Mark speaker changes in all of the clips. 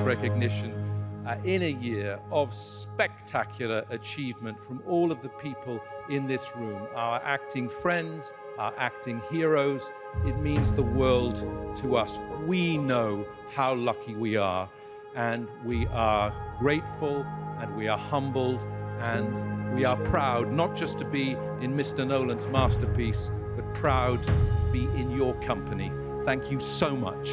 Speaker 1: Recognition uh, in a year of spectacular achievement from all of the people in this room, our acting friends, our acting heroes. It means the world to us. We know how lucky we are, and we are grateful, and we are humbled, and we are proud not just to be in Mr. Nolan's masterpiece, but proud to be in your company. Thank you so much.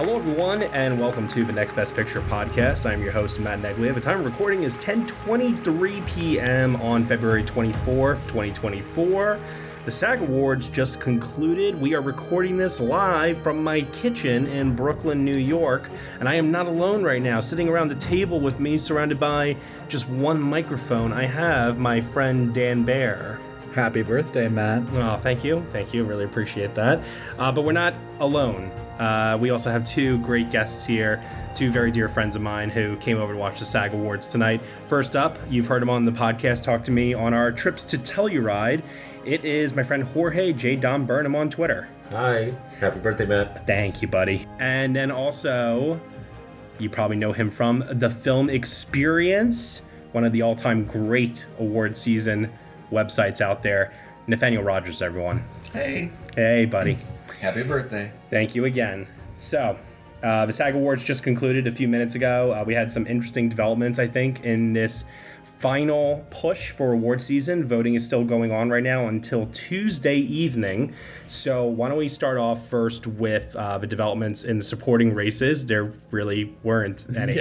Speaker 2: Hello, everyone, and welcome to the Next Best Picture podcast. I'm your host, Matt Negley. The time of recording is 10:23 p.m. on February 24th, 2024. The SAG Awards just concluded. We are recording this live from my kitchen in Brooklyn, New York, and I am not alone right now. Sitting around the table with me, surrounded by just one microphone, I have my friend Dan Bayer.
Speaker 3: Happy birthday, Matt.
Speaker 2: Oh, thank you. Thank you. Really appreciate that. Uh, but we're not alone. Uh, we also have two great guests here, two very dear friends of mine who came over to watch the SAG Awards tonight. First up, you've heard him on the podcast talk to me on our trips to Telluride. It is my friend Jorge J. Don Birnam on Twitter.
Speaker 4: Hi. Happy birthday, Matt.
Speaker 2: Thank you, buddy. And then also, you probably know him from the Film Experience, one of the all time great award season websites out there. Nathaniel Rogers, everyone.
Speaker 5: Hey,
Speaker 2: Hey, buddy.
Speaker 5: Happy birthday.
Speaker 2: Thank you again. So, uh, the SAG Awards just concluded a few minutes ago. Uh, we had some interesting developments, I think, in this final push for award season. Voting is still going on right now until Tuesday evening. So, why don't we start off first with uh, the developments in the supporting races? There really weren't any.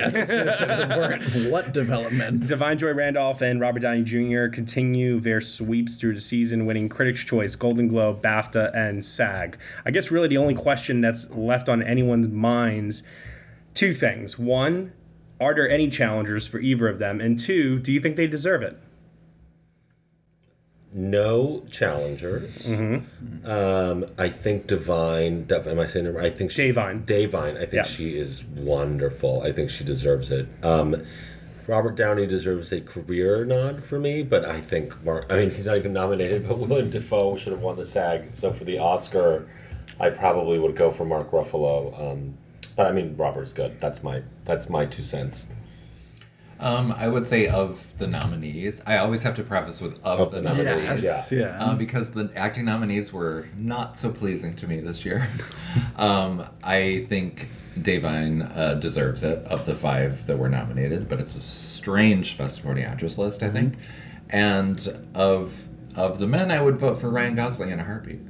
Speaker 3: what developments?
Speaker 2: Divine Joy Randolph and Robert Downey Jr. continue their sweeps through the season, winning Critics' Choice, Golden Globe, BAFTA, and SAG. I guess really the only question that's left on anyone's minds two things. One, are there any challengers for either of them? And two, do you think they deserve it?
Speaker 4: No challengers. Um, I think Divine. Am I saying it right? I think she,
Speaker 2: Da'Vine.
Speaker 4: Da'Vine. I think
Speaker 2: Yeah.
Speaker 4: she is wonderful. I think she deserves it. Um, Robert Downey deserves a career nod for me, but I think Mark. I mean, he's not even nominated, but Willem Dafoe should have won the SAG. So for the Oscar, I probably would go for Mark Ruffalo. Um, but I mean, Robert's good. That's my that's my two cents.
Speaker 5: Um, I would say of the nominees, I always have to preface with of,
Speaker 4: Of
Speaker 5: the
Speaker 4: the nominees,
Speaker 5: nominees.
Speaker 3: Yes,
Speaker 4: Yeah.
Speaker 3: yeah.
Speaker 5: Uh, because the acting nominees were not so pleasing to me this year. um, I think Da'Vine uh, deserves it of the five that were nominated, but it's a strange Best Supporting Actress list, I think. And of of the men, I would vote for Ryan Gosling in a heartbeat.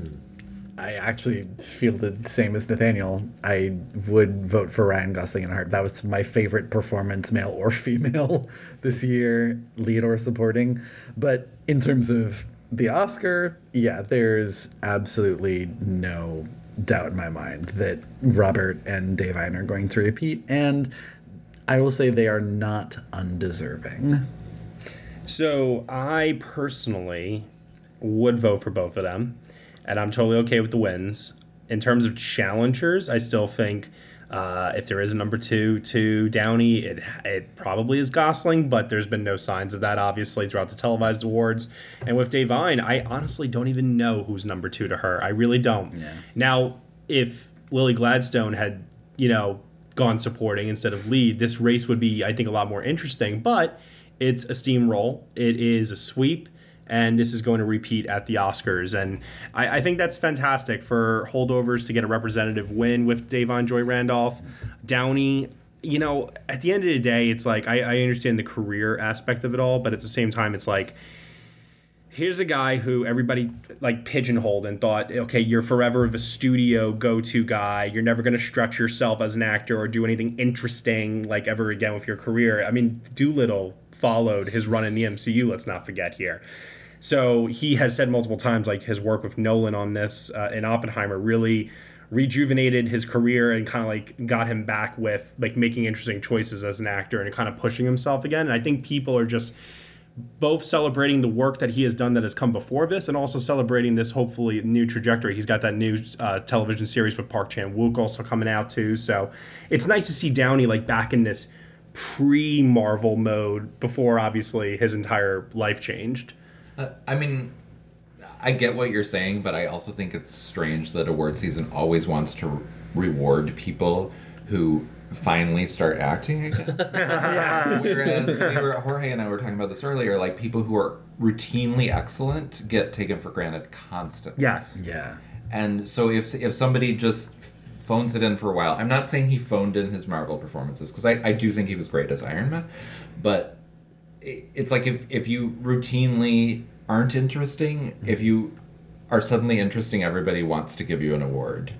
Speaker 3: I actually feel the same as Nathaniel. I would vote for Ryan Gosling in a heart. That was my favorite performance, male or female, this year, lead or supporting. But in terms of the Oscar, yeah, there's absolutely no doubt in my mind that Robert and Dave Da'Vine are going to repeat. And I will say they are not undeserving.
Speaker 2: So I personally would vote for both of them, and I'm totally okay with the wins. In terms of challengers, I still think uh, if there is a number two to Downey, it it probably is Gosling, but there's been no signs of that obviously throughout the televised awards. And with Da'Vine, I honestly don't even know who's number two to her. I really don't. Yeah. Now, if Lily Gladstone had, you know, gone supporting instead of lead, this race would be, I think, a lot more interesting. But it's a steamroll. It is a sweep, and this is going to repeat at the Oscars. And I, I think that's fantastic for holdovers to get a representative win with Da'Vine Joy Randolph. Downey, you know, at the end of the day, it's like I, I understand the career aspect of it all, but at the same time, it's like here's a guy who everybody like pigeonholed and thought, okay, you're forever the studio go-to guy. You're never going to stretch yourself as an actor or do anything interesting like ever again with your career. I mean, Dolittle followed his run in the MCU. Let's not forget here. So he has said multiple times, like his work with Nolan on this uh, in Oppenheimer really rejuvenated his career and kind of like got him back with like making interesting choices as an actor and kind of pushing himself again. And I think people are just both celebrating the work that he has done that has come before this and also celebrating this hopefully new trajectory. He's got that new uh, television series with Park Chan Wook also coming out too. So it's nice to see Downey like back in this pre Marvel mode before obviously his entire life changed.
Speaker 5: Uh, I mean, I get what you're saying, but I also think it's strange that award season always wants to reward people who finally start acting again. Whereas we were Jorge and I were talking about this earlier, like people who are routinely excellent get taken for granted constantly.
Speaker 2: Yes.
Speaker 3: Yeah.
Speaker 5: And so if if somebody just phones it in for a while, I'm not saying he phoned in his Marvel performances because I, I do think he was great as Iron Man, but it, it's like if if you routinely aren't interesting, if you are suddenly interesting, everybody wants to give you an award.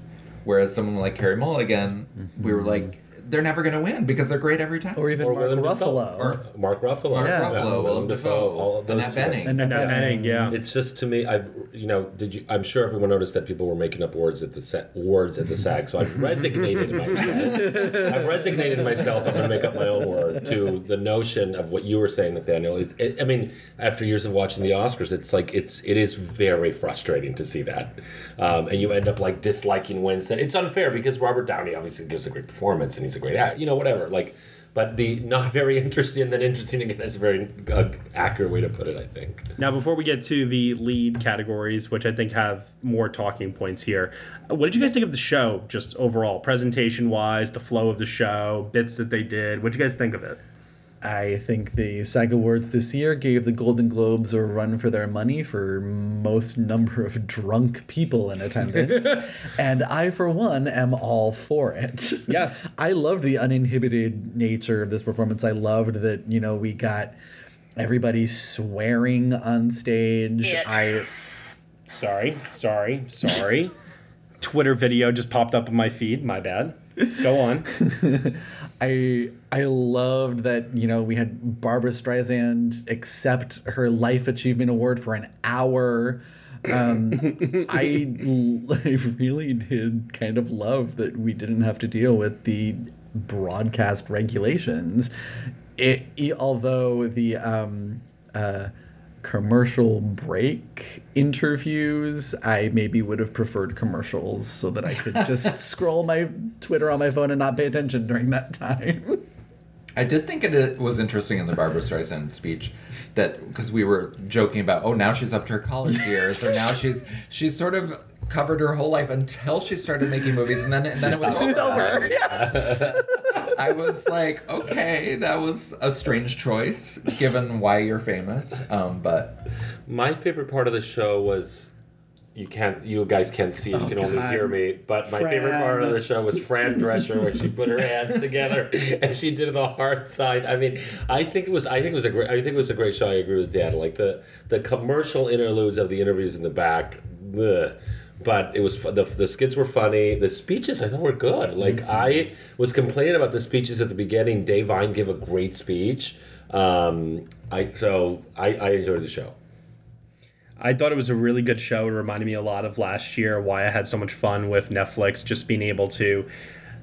Speaker 5: Whereas someone like Carey Mulligan, we were mm-hmm. like, they're never going to win because they're great every time.
Speaker 3: Or even
Speaker 4: Or
Speaker 3: Mark
Speaker 4: Willem
Speaker 3: Ruffalo.
Speaker 4: Dafoe. Or Mark Ruffalo.
Speaker 5: Mark
Speaker 3: Yeah.
Speaker 5: Ruffalo, Willem Dafoe,
Speaker 4: all of those
Speaker 5: Annette
Speaker 4: two.
Speaker 5: Bening.
Speaker 3: And
Speaker 2: And that yeah.
Speaker 4: It's just to me, I've you know, did you? I'm sure everyone noticed that people were making up words at the sa- words at the SAG, so I've resignated myself. I've resignated myself. I'm going to make up my own word to the notion of what you were saying, Nathaniel. It, it, I mean, after years of watching the Oscars, it's like it's it is very frustrating to see that, um, and you end up like disliking Winston. It's unfair because Robert Downey obviously gives a great performance and he's a great act, you know, whatever. Like. But the not very interesting then interesting again is a very uh, accurate way to put it, I think.
Speaker 2: Now, before we get to the lead categories, which I think have more talking points here, what did you guys think of the show, just overall, presentation wise, the flow of the show, bits that they did? What did you guys think of it?
Speaker 3: I think the SAG Awards this year gave the Golden Globes a run for their money for most number of drunk people in attendance. and I, for one, am all for it.
Speaker 2: Yes.
Speaker 3: I loved the uninhibited nature of this performance. I loved that, you know, we got everybody swearing on stage. I
Speaker 2: Sorry, sorry, sorry. Twitter video just popped up on my feed. My bad. Go on.
Speaker 3: I I loved that you know we had Barbra Streisand accept her life achievement award for an hour. Um, I I really did kind of love that we didn't have to deal with the broadcast regulations. It, it- although the um, uh, commercial break interviews, I maybe would have preferred commercials so that I could just scroll my Twitter on my phone and not pay attention during that time.
Speaker 5: I did think it was interesting in the Barbra Streisand speech that because we were joking about, oh, now she's up to her college years, or now she's she's sort of covered her whole life until she started making movies, and then and then it was all over.
Speaker 3: Yes.
Speaker 5: I was like, okay, that was a strange choice given why you're famous, um, but
Speaker 4: My favorite part of the show was you can't you guys can't see you can only
Speaker 3: God.
Speaker 4: hear me. But my favorite part of the show was Fran Drescher when she put her hands together and she did the heart side I mean, I think it was I think it was a great I think it was a great show. I agree with Dan. Like the the commercial interludes of the interviews in the back. Ugh. But it was the, the skits were funny. The speeches I thought were good. Like I was complaining about the speeches at the beginning. Da'Vine gave a great speech. Um, I so I, I enjoyed the show.
Speaker 2: I thought it was a really good show. It reminded me a lot of last year, why I had so much fun with Netflix, just being able to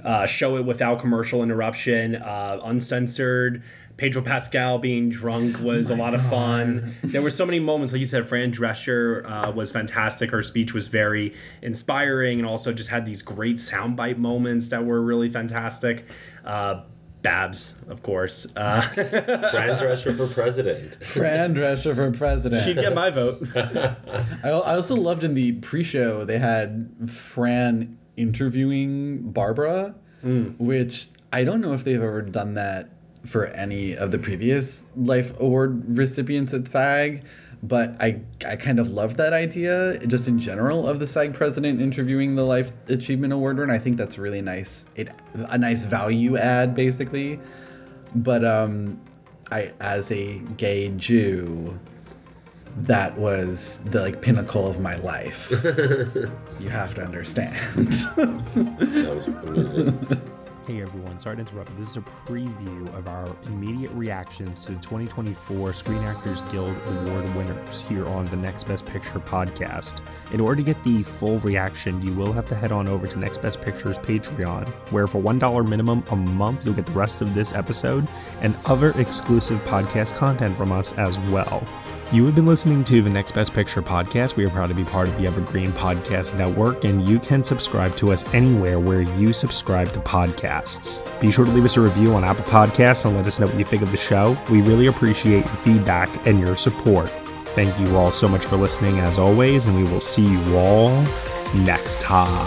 Speaker 2: uh, show it without commercial interruption, uh, uncensored. Pedro Pascal being drunk was a lot of fun. There were so many moments, like you said, Fran Drescher uh, was fantastic. Her speech was very inspiring and also just had these great soundbite moments that were really fantastic. Uh, Babs, of course. Uh,
Speaker 4: Fran Drescher for president.
Speaker 3: Fran Drescher for president.
Speaker 2: she'd get my vote.
Speaker 3: I, I also loved in the pre-show they had Fran interviewing Barbra, which I don't know if they've ever done that for any of the previous Life Award recipients at SAG. But I, I kind of love that idea, just in general, of the SAG president interviewing the Life Achievement Award winner. I think that's really nice. It a nice value add, basically. But um, I, as a gay Jew, that was the like pinnacle of my life. you have to understand.
Speaker 4: That was amusing.
Speaker 2: Hey everyone, sorry to interrupt, this is a preview of our immediate reactions to the 2024 Screen Actors Guild Award winners here on the Next Best Picture podcast. In order to get the full reaction, you will have to head on over to Next Best Picture's Patreon, where for $1 minimum a month, you'll get the rest of this episode and other exclusive podcast content from us as well. You have been listening to the Next Best Picture podcast. We are proud to be part of the Evergreen Podcast Network, and you can subscribe to us anywhere where you subscribe to podcasts. Be sure to leave us a review on Apple Podcasts and let us know what you think of the show. We really appreciate your feedback and your support. Thank you all so much for listening, as always, and we will see you all next time.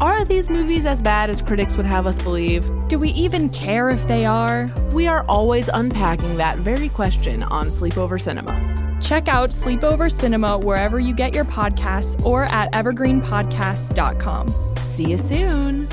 Speaker 6: Are these movies as bad as critics would have us believe?
Speaker 7: Do we even care if they are?
Speaker 6: We are always unpacking that very question on Sleepover Cinema.
Speaker 7: Check out Sleepover Cinema wherever you get your podcasts or at evergreenpodcasts.com.
Speaker 6: See you soon.